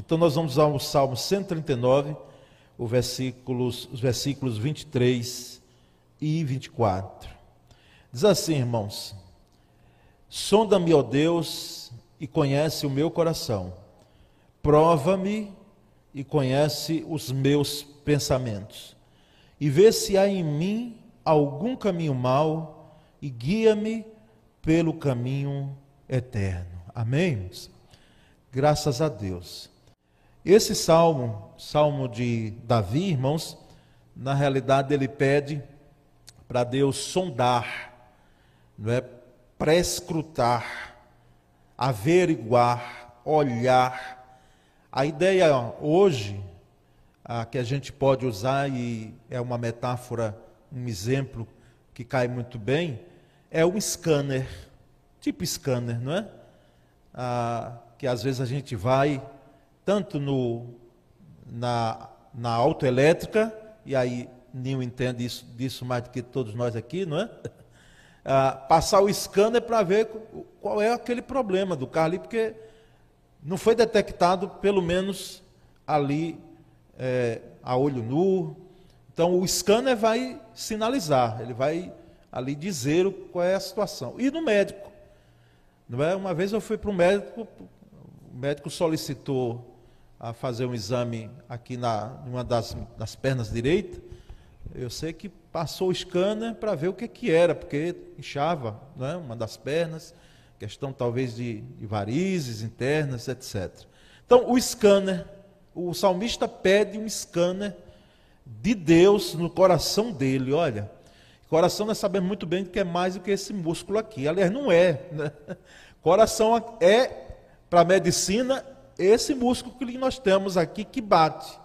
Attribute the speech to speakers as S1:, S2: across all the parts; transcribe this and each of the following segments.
S1: Então nós vamos ao Salmo 139, o versículos, os versículos 23 e 24. Diz assim, irmãos: Sonda-me, ó Deus, e conhece o meu coração. Prova-me e conhece os meus pensamentos. E vê se há em mim algum caminho mau e guia-me pelo caminho eterno. Amém? Graças a Deus. Esse salmo, salmo de Davi, irmãos, na realidade ele pede para Deus sondar, não é? prescrutar, averiguar, olhar. A ideia hoje a, que a gente pode usar e é uma metáfora, um exemplo que cai muito bem, é um scanner, tipo scanner, não é? Ah, que às vezes a gente vai tanto no, na, na autoelétrica, e aí Ninho entende isso, disso mais do que todos nós aqui, não é? Ah, passar o scanner para ver qual é aquele problema do carro ali, porque não foi detectado, pelo menos ali, é, a olho nu. Então o scanner vai sinalizar, ele vai ali dizer qual é a situação. E no médico. Não é? Uma vez eu fui para o médico, o médico solicitou a fazer um exame aqui na uma das, das pernas direita. Eu sei que passou o scanner para ver o que, que era, porque inchava né, uma das pernas, questão talvez de, de varizes internas, etc. Então, o scanner, o salmista pede um scanner de Deus no coração dele. Olha, coração nós sabemos muito bem que é mais do que esse músculo aqui. Aliás, não é. Né? Coração é, para a medicina, esse músculo que nós temos aqui que bate.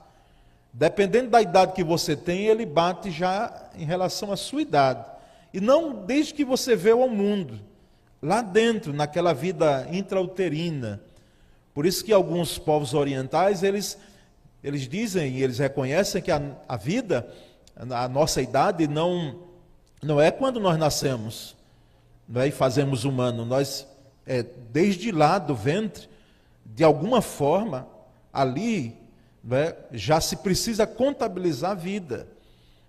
S1: Dependendo da idade que você tem, ele bate já em relação à sua idade. E não desde que você veio ao mundo, lá dentro, naquela vida intrauterina. Por isso que alguns povos orientais, eles, eles dizem e eles reconhecem que a, a vida, a nossa idade, não, não é quando nós nascemos não é, e fazemos humano. Nós, é, desde lá do ventre, de alguma forma, ali né, já se precisa contabilizar a vida.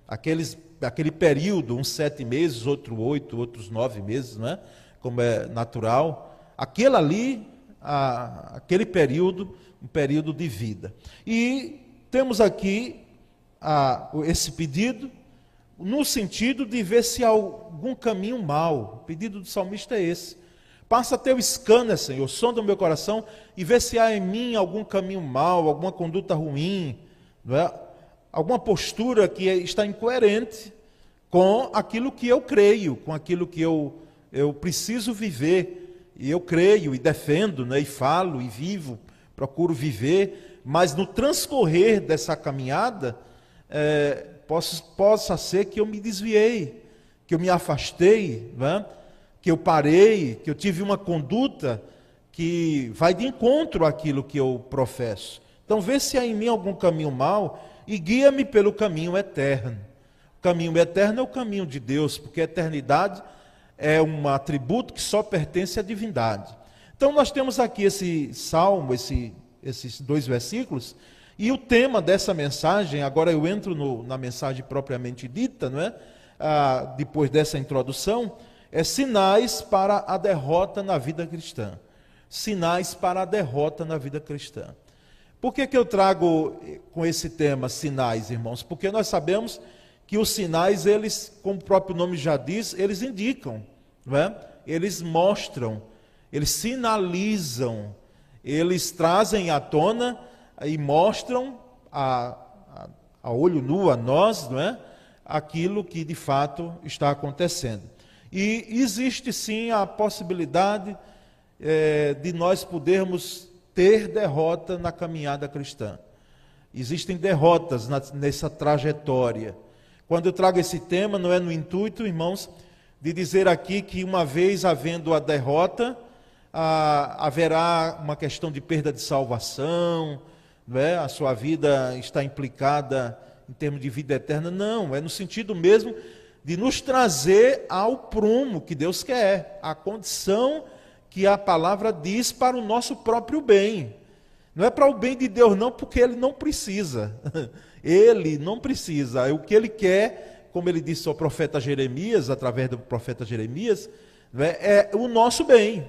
S1: Aqueles, aquele período, uns sete meses, outro oito, outros nove meses, né, como é natural. Aquele ali, a, aquele período, um período de vida. E temos aqui a, esse pedido no sentido de ver se há algum caminho mal. O pedido do salmista é esse. Passa teu scanner, Senhor, sonda o meu coração e vê se há em mim algum caminho mau, alguma conduta ruim, é? alguma postura que está incoerente com aquilo que eu creio, com aquilo que eu, eu preciso viver. E eu creio e defendo, né? e falo e vivo, procuro viver, mas no transcorrer dessa caminhada, é, possa, possa ser que eu me desviei, que eu me afastei, não é? Que eu parei, que eu tive uma conduta que vai de encontro àquilo que eu professo. Então, vê se há em mim algum caminho mau e guia-me pelo caminho eterno. O caminho eterno é o caminho de Deus, porque a eternidade é um atributo que só pertence à divindade. Então, nós temos aqui esse salmo, esse, esses dois versículos, e o tema dessa mensagem, agora eu entro no, na mensagem propriamente dita, não é? Ah, depois dessa introdução, é sinais para a derrota na vida cristã. Sinais para a derrota na vida cristã. Por que, que eu trago com esse tema sinais, irmãos? Porque nós sabemos que os sinais, eles, como o próprio nome já diz, eles indicam, não é? eles mostram, eles sinalizam, eles trazem à tona e mostram a, a, a olho nu a nós, não é? aquilo que de fato está acontecendo. E existe sim a possibilidade é, de nós podermos ter derrota na caminhada cristã. Existem derrotas na, nessa trajetória. Quando eu trago esse tema, não é no intuito, irmãos, de dizer aqui que uma vez havendo a derrota, ah, haverá uma questão de perda de salvação, não é? a sua vida está implicada em termos de vida eterna. Não, é no sentido mesmo de nos trazer ao prumo que Deus quer, a condição que a palavra diz para o nosso próprio bem. Não é para o bem de Deus, não, porque ele não precisa. Ele não precisa. O que ele quer, como ele disse ao profeta Jeremias, através do profeta Jeremias, é, é o nosso bem.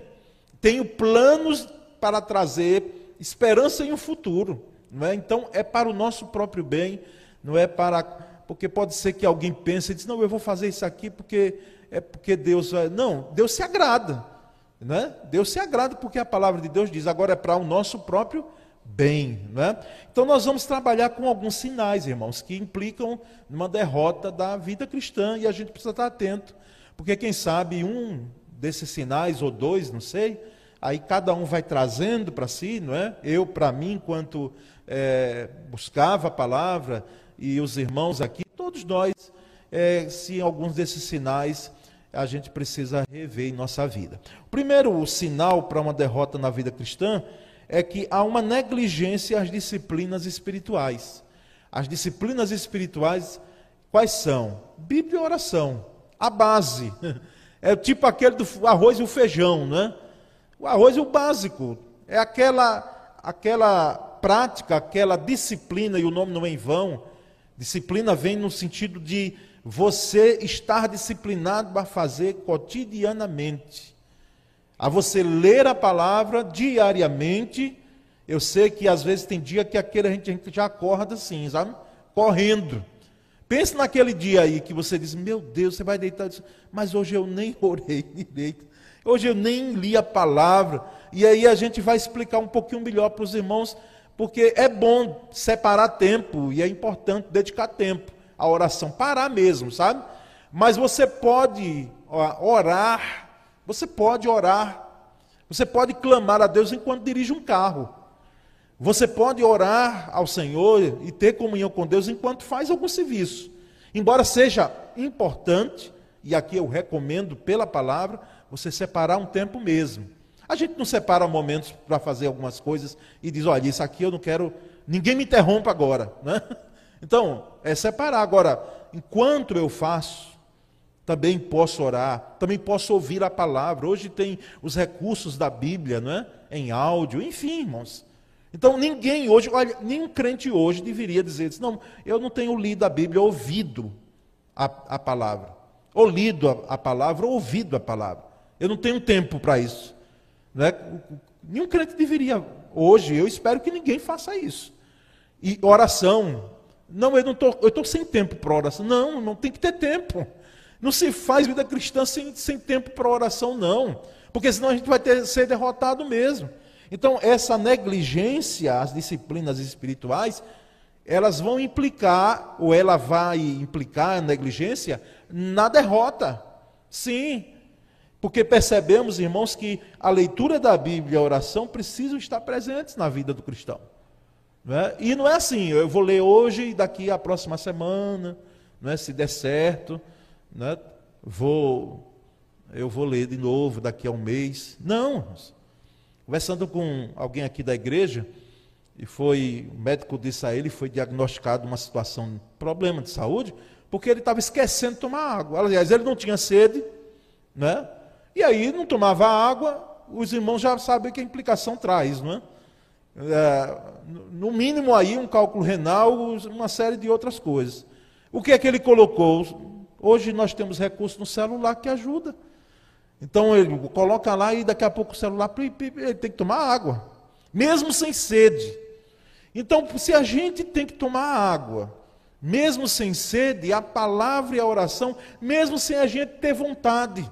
S1: Tenho planos para trazer esperança em um futuro. Não é? Então, é para o nosso próprio bem, não é para. Porque pode ser que alguém pense e diz, não, eu vou fazer isso aqui porque é porque Deus vai. Não, Deus se agrada. Né? Deus se agrada porque a palavra de Deus diz, agora é para o nosso próprio bem. Né? Então nós vamos trabalhar com alguns sinais, irmãos, que implicam numa derrota da vida cristã e a gente precisa estar atento, porque quem sabe um desses sinais, ou dois, não sei, aí cada um vai trazendo para si, não é? Eu, para mim, enquanto é, buscava a palavra, e os irmãos aqui, todos nós, é, se alguns desses sinais a gente precisa rever em nossa vida. O primeiro sinal para uma derrota na vida cristã é que há uma negligência às disciplinas espirituais. As disciplinas espirituais, quais são? Bíblia e oração, a base. É tipo aquele do arroz e o feijão, né? O arroz é o básico, é aquela aquela prática, aquela disciplina, e o nome não é em vão. Disciplina vem no sentido de você estar disciplinado para fazer cotidianamente. A você ler a palavra diariamente. Eu sei que às vezes tem dia que aquele a gente, a gente já acorda assim, sabe? Correndo. Pense naquele dia aí que você diz: Meu Deus, você vai deitar. Mas hoje eu nem orei direito. Hoje eu nem li a palavra. E aí a gente vai explicar um pouquinho melhor para os irmãos, porque é bom separar tempo e é importante dedicar tempo a oração, parar mesmo, sabe? Mas você pode orar, você pode orar, você pode clamar a Deus enquanto dirige um carro. Você pode orar ao Senhor e ter comunhão com Deus enquanto faz algum serviço. Embora seja importante, e aqui eu recomendo pela palavra, você separar um tempo mesmo. A gente não separa momentos para fazer algumas coisas e diz: olha, isso aqui eu não quero, ninguém me interrompa agora. Né? Então, é separar. Agora, enquanto eu faço, também posso orar, também posso ouvir a palavra. Hoje tem os recursos da Bíblia, não é? Em áudio, enfim, irmãos. Então ninguém hoje, olha, nenhum crente hoje deveria dizer isso. Não, eu não tenho lido a Bíblia, ouvido a, a palavra. Ou lido a, a palavra, ou ouvido a palavra. Eu não tenho tempo para isso. Não é? Nenhum crente deveria, hoje, eu espero que ninguém faça isso. E oração, não, eu não tô, eu estou sem tempo para oração. Não, não tem que ter tempo. Não se faz vida cristã sem, sem tempo para oração, não. Porque senão a gente vai ter, ser derrotado mesmo. Então, essa negligência às disciplinas espirituais, elas vão implicar, ou ela vai implicar a negligência na derrota. Sim. Porque percebemos, irmãos, que a leitura da Bíblia e a oração precisam estar presentes na vida do cristão. Né? E não é assim, eu vou ler hoje e daqui a próxima semana, né, se der certo, né, vou, eu vou ler de novo daqui a um mês. Não, conversando com alguém aqui da igreja, e foi, o médico disse a ele, foi diagnosticado uma situação, problema de saúde, porque ele estava esquecendo de tomar água. Aliás, ele não tinha sede, né? E aí não tomava água, os irmãos já sabem que a implicação traz, não é? é, no mínimo aí um cálculo renal, uma série de outras coisas. O que é que ele colocou? Hoje nós temos recurso no celular que ajuda. Então ele coloca lá e daqui a pouco o celular ele tem que tomar água, mesmo sem sede. Então, se a gente tem que tomar água, mesmo sem sede, a palavra e a oração, mesmo sem a gente ter vontade,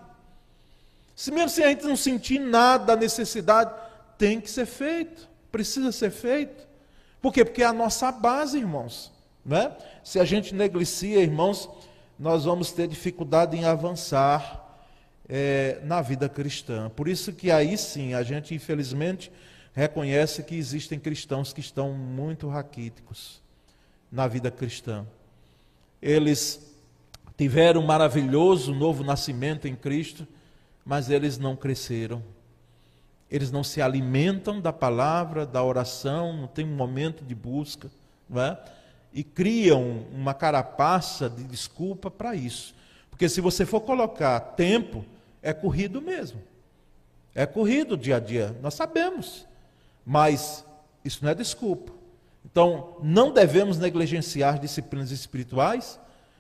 S1: se mesmo sem a gente não sentir nada da necessidade, tem que ser feito precisa ser feito. Por quê? Porque é a nossa base, irmãos. Né? Se a gente neglicia, irmãos, nós vamos ter dificuldade em avançar é, na vida cristã. Por isso que aí sim, a gente infelizmente reconhece que existem cristãos que estão muito raquíticos na vida cristã. Eles tiveram um maravilhoso novo nascimento em Cristo, mas eles não cresceram eles não se alimentam da palavra, da oração, não tem um momento de busca, não é? e criam uma carapaça de desculpa para isso. Porque se você for colocar tempo, é corrido mesmo. É corrido dia a dia, nós sabemos. Mas Isso não é desculpa. Então, não devemos negligenciar disciplinas espirituais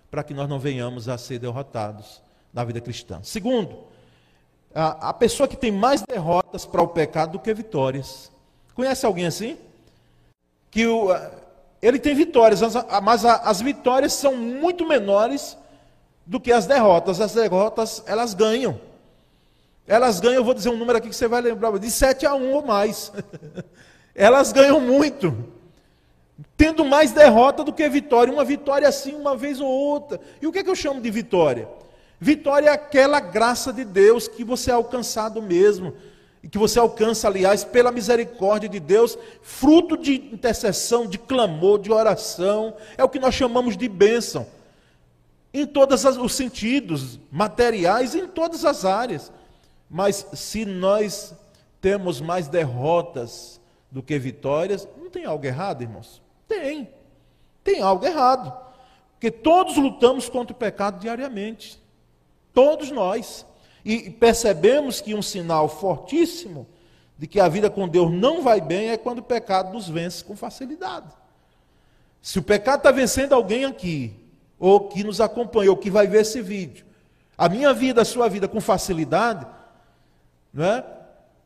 S1: para que nós não venhamos a ser derrotados na vida cristã. Segundo, a, pessoa que tem mais derrotas para o pecado do que vitórias. Conhece alguém assim? Que o, ele tem vitórias, mas as vitórias são muito menores do que as derrotas. As derrotas, elas ganham. Elas ganham, eu vou dizer um número aqui que você vai lembrar, de 7 a 1 ou mais. elas ganham muito. Tendo mais derrota do que vitória. Uma vitória assim, uma vez ou outra. E o que é que eu chamo de vitória? Vitória é aquela graça de Deus que você é alcançado mesmo. E que você alcança, aliás, pela misericórdia de Deus, fruto de intercessão, de clamor, de oração. É o que nós chamamos de bênção. Em todos os sentidos, materiais, em todas as áreas. Mas se nós temos mais derrotas do que vitórias, não tem algo errado, irmãos? Tem. Tem algo errado. Porque todos lutamos contra o pecado diariamente. Todos nós. E percebemos que um sinal fortíssimo de que a vida com Deus não vai bem é quando o pecado nos vence com facilidade. Se o pecado está vencendo alguém aqui, ou que nos acompanhou, que vai ver esse vídeo, a minha vida, a sua vida com facilidade, não é?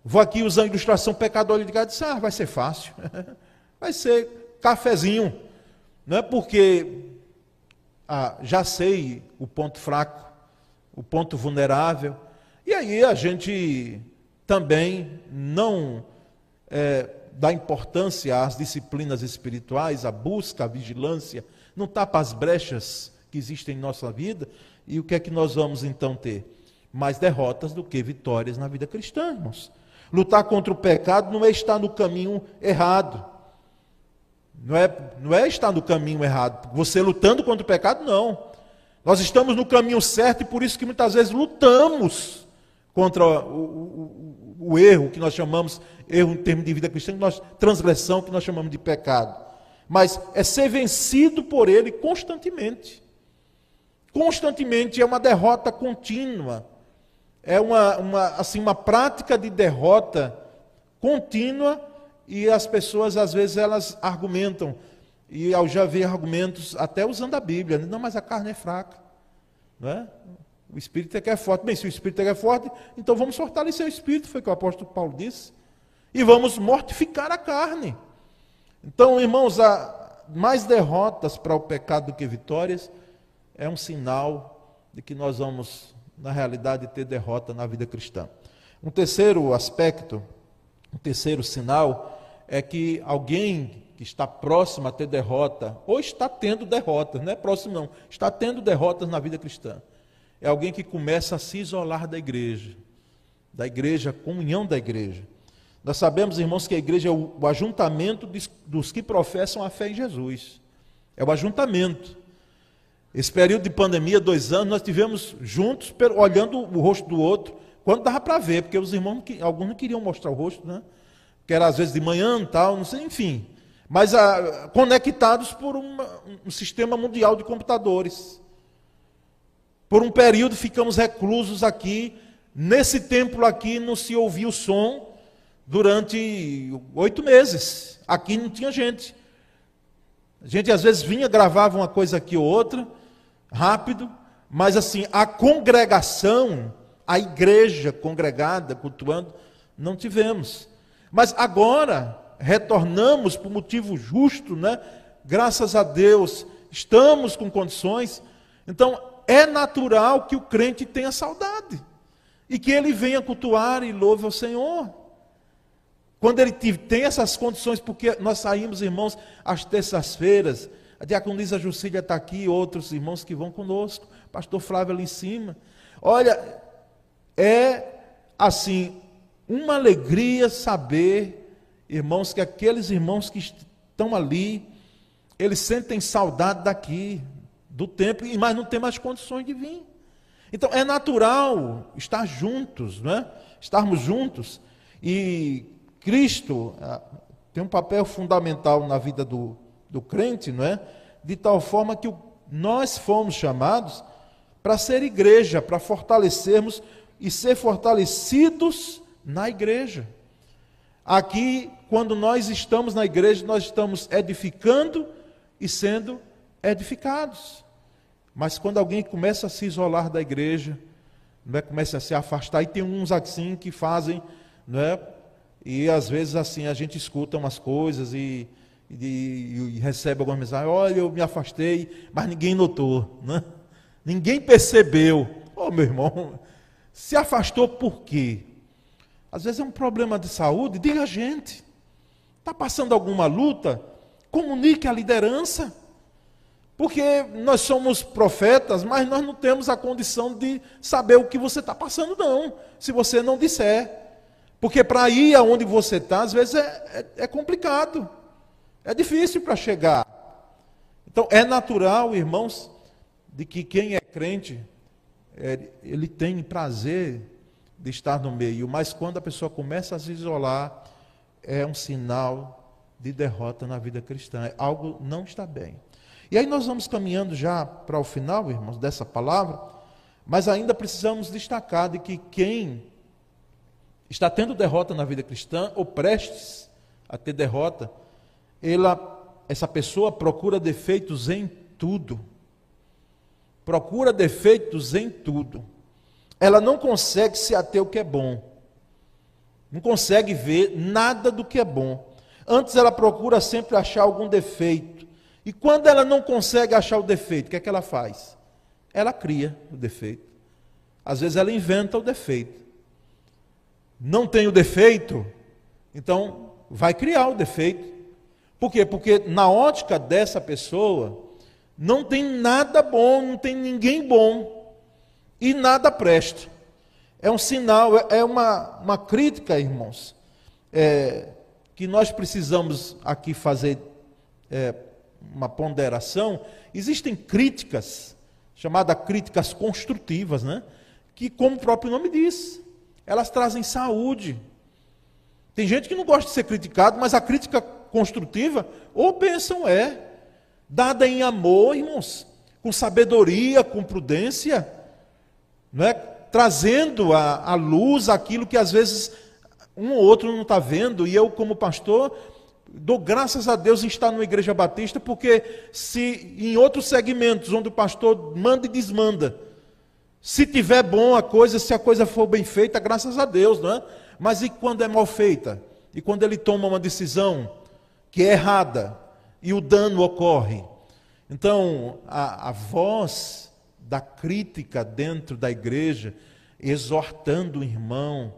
S1: Vou aqui usar a ilustração pecador de disse, ah, vai ser fácil. vai ser cafezinho. Não é porque ah, já sei o ponto fraco, o ponto vulnerável. E aí a gente também não é, dá importância às disciplinas espirituais, à busca, à vigilância, não tapa as brechas que existem em nossa vida. E o que é que nós vamos então ter? mais derrotas do que vitórias na vida cristã, irmãos. Lutar contra o pecado não é estar no caminho errado. Não é, não é estar no caminho errado. Você lutando contra o pecado, não. Nós estamos no caminho certo e por isso que muitas vezes lutamos contra o, o, o, erro que nós chamamos, erro em termos de vida cristã, nós, transgressão que nós chamamos de pecado. Mas é ser vencido por ele constantemente. Constantemente é uma derrota contínua é uma, uma, assim, uma prática de derrota contínua e as pessoas às vezes elas argumentam e eu já vi argumentos até usando a Bíblia, né? não, mas a carne é fraca, não é? O espírito é que é forte. Bem, se o espírito é que é forte, então vamos fortalecer o espírito, foi o que o apóstolo Paulo disse. E vamos mortificar a carne. Então, irmãos, há mais derrotas para o pecado do que vitórias é um sinal de que nós vamos na realidade, ter derrota na vida cristã. Um terceiro aspecto, um terceiro sinal, é que alguém que está próximo a ter derrota, ou está tendo derrotas, não é próximo não, está tendo derrotas na vida cristã. É alguém que começa a se isolar da igreja, da igreja, comunhão da igreja. Nós sabemos, irmãos, que a igreja é o, o ajuntamento dos que professam a fé em Jesus. É o ajuntamento. Esse período de pandemia, dois anos, nós tivemos juntos, olhando o rosto do outro, quando dava para ver, porque os irmãos, alguns não queriam mostrar o rosto, né? Que era às vezes de manhã tal, não sei, enfim. Mas ah, conectados por uma, um sistema mundial de computadores. Por um período ficamos reclusos aqui, nesse templo aqui não se ouvia o som durante oito meses. Aqui não tinha gente. A gente às vezes vinha, gravava uma coisa aqui ou outra, rápido, mas assim, a congregação, a igreja congregada, cultuando, não tivemos. Mas agora, retornamos por motivo justo, né? Graças a Deus, estamos com condições. Então, é natural que o crente tenha saudade. E que ele venha cultuar e louve ao Senhor. Quando ele tem essas condições, porque nós saímos, irmãos, às terças-feiras, a diaconisa Jucília está aqui, outros irmãos que vão conosco, pastor Flávio ali em cima. Olha, é assim, uma alegria saber, irmãos, que aqueles irmãos que estão ali, eles sentem saudade daqui, do templo, mas não tem mais condições de vir. Então é natural estar juntos, não é? Estarmos juntos. E Cristo ah, tem um papel fundamental na vida do, do crente, não é? De tal forma que nós fomos chamados para ser igreja, para fortalecermos e ser fortalecidos na igreja. Aqui, quando nós estamos na igreja, nós estamos edificando e sendo edificados. Mas quando alguém começa a se isolar da igreja, é, começa a se afastar, e tem uns assim que fazem, é, e às vezes assim a gente escuta umas coisas e, e, e recebe algumas mensagens, olha, eu me afastei, mas ninguém notou, né? ninguém percebeu. Ô oh, meu irmão, se afastou por quê? Às vezes é um problema de saúde, diga a gente. Está passando alguma luta? Comunique a liderança. Porque nós somos profetas, mas nós não temos a condição de saber o que você está passando, não, se você não disser. Porque para ir aonde você está, às vezes é, é, é complicado, é difícil para chegar. Então é natural, irmãos, de que quem é crente, é, ele tem prazer de estar no meio, mas quando a pessoa começa a se isolar, é um sinal de derrota na vida cristã. Algo não está bem. E aí nós vamos caminhando já para o final, irmãos, dessa palavra, mas ainda precisamos destacar de que quem está tendo derrota na vida cristã, ou prestes a ter derrota, ela, essa pessoa procura defeitos em tudo. Procura defeitos em tudo. Ela não consegue se ater o que é bom. Não consegue ver nada do que é bom. Antes ela procura sempre achar algum defeito. E quando ela não consegue achar o defeito, o que é que ela faz? Ela cria o defeito. Às vezes ela inventa o defeito. Não tem o defeito, então vai criar o defeito. Por quê? Porque na ótica dessa pessoa, não tem nada bom, não tem ninguém bom e nada presta. É um sinal, é, é uma, uma crítica, irmãos, é, que nós precisamos aqui fazer é, uma ponderação, existem críticas, chamadas críticas construtivas, né? que, como o próprio nome diz, elas trazem saúde. Tem gente que não gosta de ser criticado, mas a crítica construtiva, ou bênção é, dada em amor, irmãos, com sabedoria, com prudência, não é? Trazendo à luz aquilo que às vezes um ou outro não está vendo, e eu, como pastor, Dou graças a Deus em estar numa igreja batista, porque se em outros segmentos onde o pastor manda e desmanda, se tiver bom a coisa, se a coisa for bem feita, graças a Deus, não é? Mas e quando é mal feita? E quando ele toma uma decisão que é errada e o dano ocorre? Então, a, a voz da crítica dentro da igreja, exortando o irmão,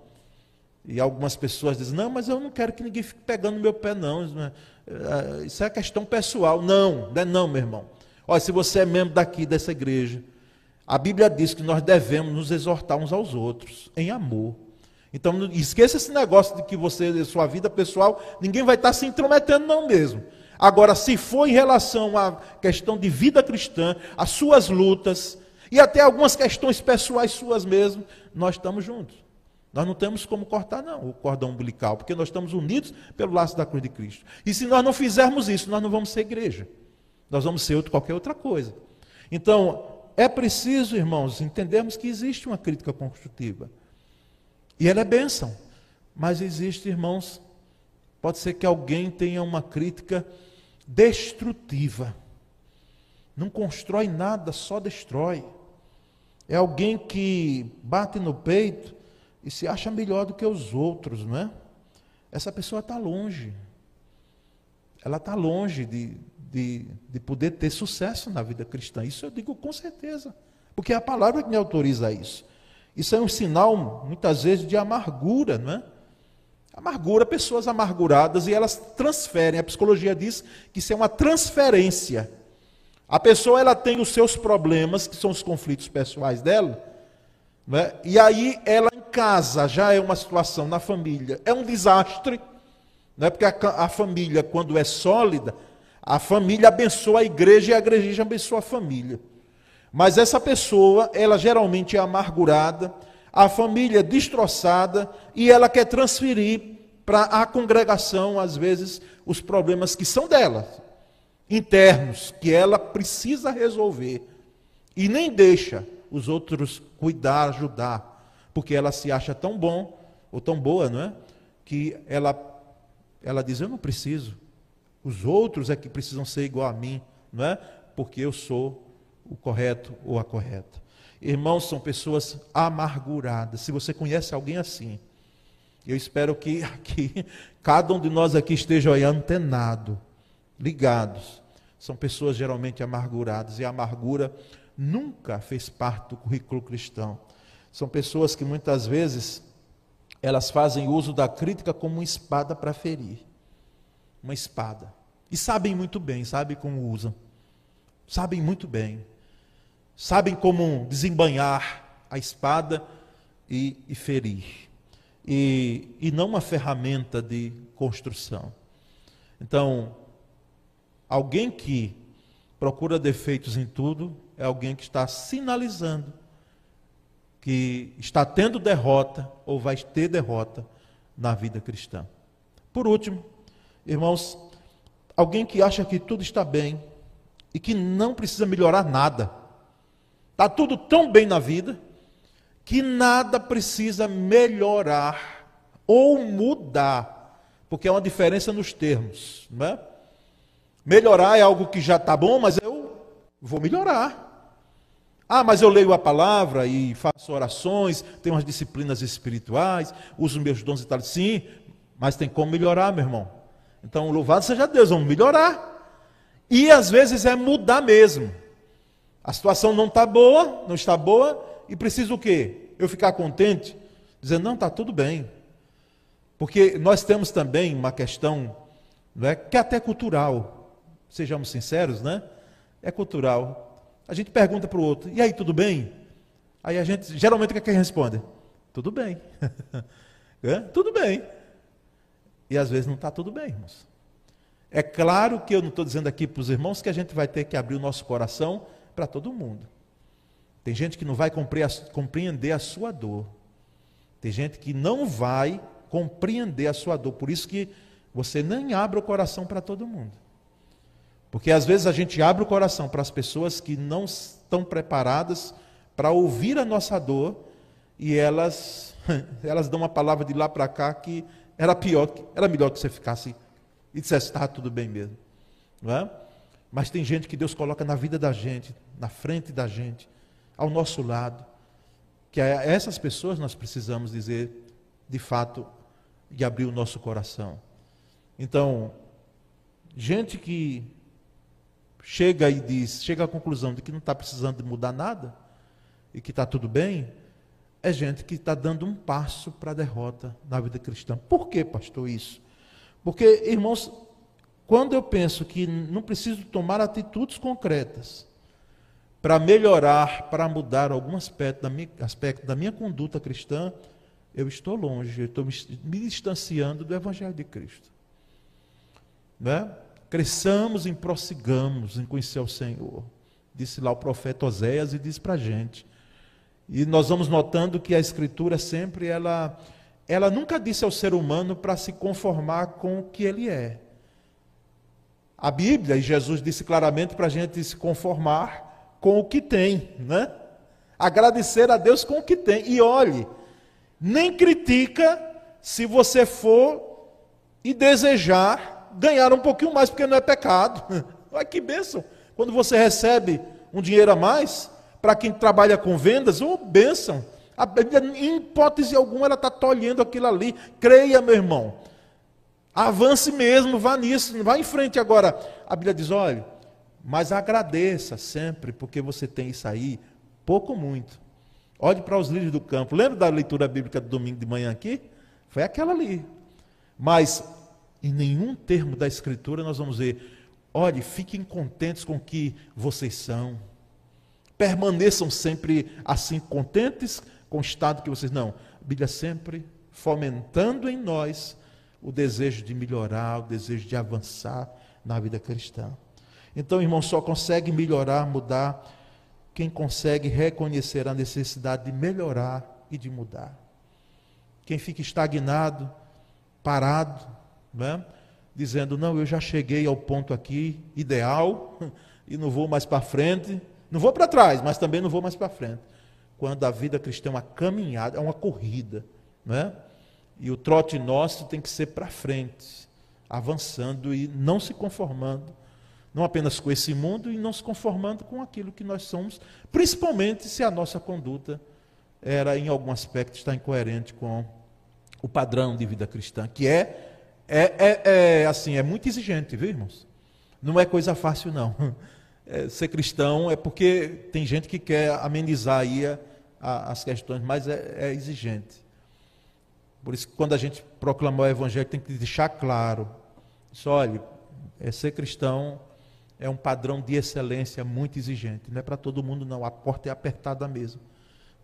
S1: e algumas pessoas dizem: não, mas eu não quero que ninguém fique pegando meu pé, não. Isso é, é questão pessoal. Não, não é não, meu irmão. Olha, se você é membro daqui dessa igreja, a Bíblia diz que nós devemos nos exortar uns aos outros, em amor. Então, esqueça esse negócio de que você, sua vida pessoal, ninguém vai estar se intrometendo, não mesmo. Agora, se for em relação à questão de vida cristã, as suas lutas, e até algumas questões pessoais suas mesmo, nós estamos juntos. Nós não temos como cortar, não, o cordão umbilical, porque nós estamos unidos pelo laço da cruz de Cristo. E se nós não fizermos isso, nós não vamos ser igreja. Nós vamos ser outro, qualquer outra coisa. Então, é preciso, irmãos, entendermos que existe uma crítica construtiva. E ela é bênção. Mas existe, irmãos, pode ser que alguém tenha uma crítica destrutiva. Não constrói nada, só destrói. É alguém que bate no peito e se acha melhor do que os outros, não é? Essa pessoa está longe. Ela está longe de, de, de poder ter sucesso na vida cristã. Isso eu digo com certeza. Porque é a palavra que me autoriza isso. Isso é um sinal, muitas vezes, de amargura, não é? Amargura, pessoas amarguradas, e elas transferem. A psicologia diz que isso é uma transferência. A pessoa ela tem os seus problemas, que são os conflitos pessoais dela, né? E aí ela em casa já é uma situação, na família, é um desastre, né? porque a, a família, quando é sólida, a família abençoa a igreja e a igreja abençoa a família. Mas essa pessoa, ela geralmente é amargurada, a família é destroçada e ela quer transferir para a congregação, às vezes, os problemas que são dela, internos, que ela precisa resolver. E nem deixa os outros cuidar, ajudar, porque ela se acha tão bom ou tão boa, não é? Que ela ela diz: Eu não preciso. Os outros é que precisam ser igual a mim, não é? Porque eu sou o correto ou a correta. Irmãos, são pessoas amarguradas. Se você conhece alguém assim, eu espero que aqui, cada um de nós aqui esteja aí antenado, ligados. São pessoas geralmente amarguradas e a amargura nunca fez parte do currículo cristão. São pessoas que muitas vezes elas fazem uso da crítica como uma espada para ferir. Uma espada. E sabem muito bem, sabem como usam. Sabem muito bem. Sabem como desembanhar a espada e, e ferir. E, e não uma ferramenta de construção. Então, alguém que procura defeitos em tudo é alguém que está sinalizando que está tendo derrota ou vai ter derrota na vida cristã. Por último, irmãos, alguém que acha que tudo está bem e que não precisa melhorar nada. Está tudo tão bem na vida que nada precisa melhorar ou mudar, porque é uma diferença nos termos. Não é? Melhorar é algo que já está bom, mas eu vou melhorar. Ah, mas eu leio a palavra e faço orações, tenho umas disciplinas espirituais, uso meus dons e tal. Sim, mas tem como melhorar, meu irmão. Então, louvado seja Deus, vamos melhorar. E às vezes é mudar mesmo. A situação não está boa, não está boa, e preciso o quê? Eu ficar contente, dizendo, não, está tudo bem. Porque nós temos também uma questão, não é, que é até cultural. Sejamos sinceros, né? É cultural a gente pergunta para o outro, e aí, tudo bem? Aí a gente, geralmente, o que, é que responde? Tudo bem. é? Tudo bem. E às vezes não está tudo bem, irmãos. É claro que eu não estou dizendo aqui para os irmãos que a gente vai ter que abrir o nosso coração para todo mundo. Tem gente que não vai compreender a sua dor. Tem gente que não vai compreender a sua dor. Por isso que você nem abre o coração para todo mundo. Porque às vezes a gente abre o coração para as pessoas que não estão preparadas para ouvir a nossa dor e elas elas dão uma palavra de lá para cá que era pior, era melhor que você ficasse e dissesse está tudo bem mesmo, não é? Mas tem gente que Deus coloca na vida da gente, na frente da gente, ao nosso lado, que a essas pessoas nós precisamos dizer, de fato, e abrir o nosso coração. Então, gente que chega e diz, chega à conclusão de que não está precisando de mudar nada e que está tudo bem, é gente que está dando um passo para a derrota na vida cristã. Por que, pastor, isso? Porque, irmãos, quando eu penso que não preciso tomar atitudes concretas para melhorar, para mudar algum aspecto da, minha, aspecto da minha conduta cristã, eu estou longe, eu estou me, me distanciando do Evangelho de Cristo. Não é? Cresçamos e prossigamos em conhecer o Senhor. Disse lá o profeta Oséias e diz para a gente. E nós vamos notando que a Escritura sempre, ela, ela nunca disse ao ser humano para se conformar com o que ele é. A Bíblia, e Jesus disse claramente para a gente se conformar com o que tem, né? Agradecer a Deus com o que tem. E olhe, nem critica se você for e desejar ganhar um pouquinho mais, porque não é pecado. Olha que bênção. Quando você recebe um dinheiro a mais, para quem trabalha com vendas, ô oh, bênção. A Bíblia, em hipótese alguma, ela está tolhendo aquilo ali. Creia, meu irmão. Avance mesmo, vá nisso, vá em frente agora. A Bíblia diz: olha, mas agradeça sempre, porque você tem isso aí, pouco muito. Olhe para os lírios do campo. Lembra da leitura bíblica do domingo de manhã aqui? Foi aquela ali. Mas em nenhum termo da Escritura nós vamos ver, olhe, fiquem contentes com o que vocês são. Permaneçam sempre assim contentes com o estado que vocês. Não. A Bíblia sempre fomentando em nós o desejo de melhorar, o desejo de avançar na vida cristã. Então, irmão, só consegue melhorar, mudar, quem consegue reconhecer a necessidade de melhorar e de mudar. Quem fica estagnado, parado, né? dizendo: Não, eu já cheguei ao ponto aqui ideal e não vou mais para frente. Não vou para trás, mas também não vou mais para frente. Quando a vida cristã é uma caminhada, é uma corrida. Né? E o trote nosso tem que ser para frente. avançando e não se conformando, não apenas com esse mundo, e não se conformando com aquilo que nós somos, principalmente se a nossa conduta era, em algum aspecto, está incoerente com o padrão de vida cristã, que é, é, é, é assim, é muito exigente, viu, irmãos? Não é coisa fácil, não. É, ser cristão é porque tem gente que quer amenizar aí a, a, as questões, mas é, é exigente. Por isso que quando a gente proclamar o evangelho, tem que deixar claro. Isso, olha, é ser cristão é um padrão de excelência muito exigente. Não é para todo mundo, não. A porta é apertada mesmo.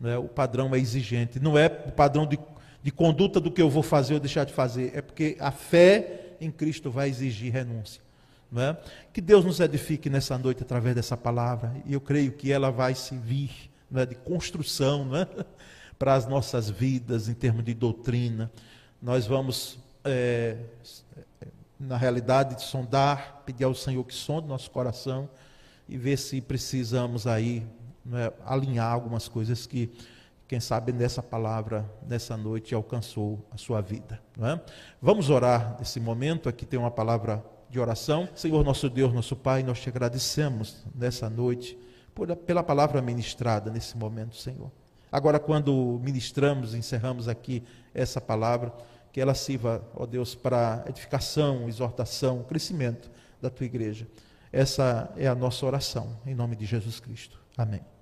S1: É? O padrão é exigente. Não é o padrão de, de conduta do que eu vou fazer ou deixar de fazer. É porque a fé em Cristo vai exigir renúncia. Não é? Que Deus nos edifique nessa noite através dessa palavra. E eu creio que ela vai servir é? de construção não é? para as nossas vidas em termos de doutrina. Nós vamos, é, na realidade, sondar, pedir ao Senhor que sonde nosso coração e ver se precisamos aí é, alinhar algumas coisas que, quem sabe, nessa palavra, nessa noite, alcançou a sua vida. É? Vamos orar nesse momento. Aqui tem uma palavra de oração. Senhor, nosso Deus, nosso Pai, nós te agradecemos nessa noite por, pela palavra ministrada nesse momento, Senhor. Agora, quando ministramos, encerramos aqui essa palavra, que ela sirva, ó Deus, para edificação, exortação, crescimento da tua igreja. Essa é a nossa oração, em nome de Jesus Cristo. Amém.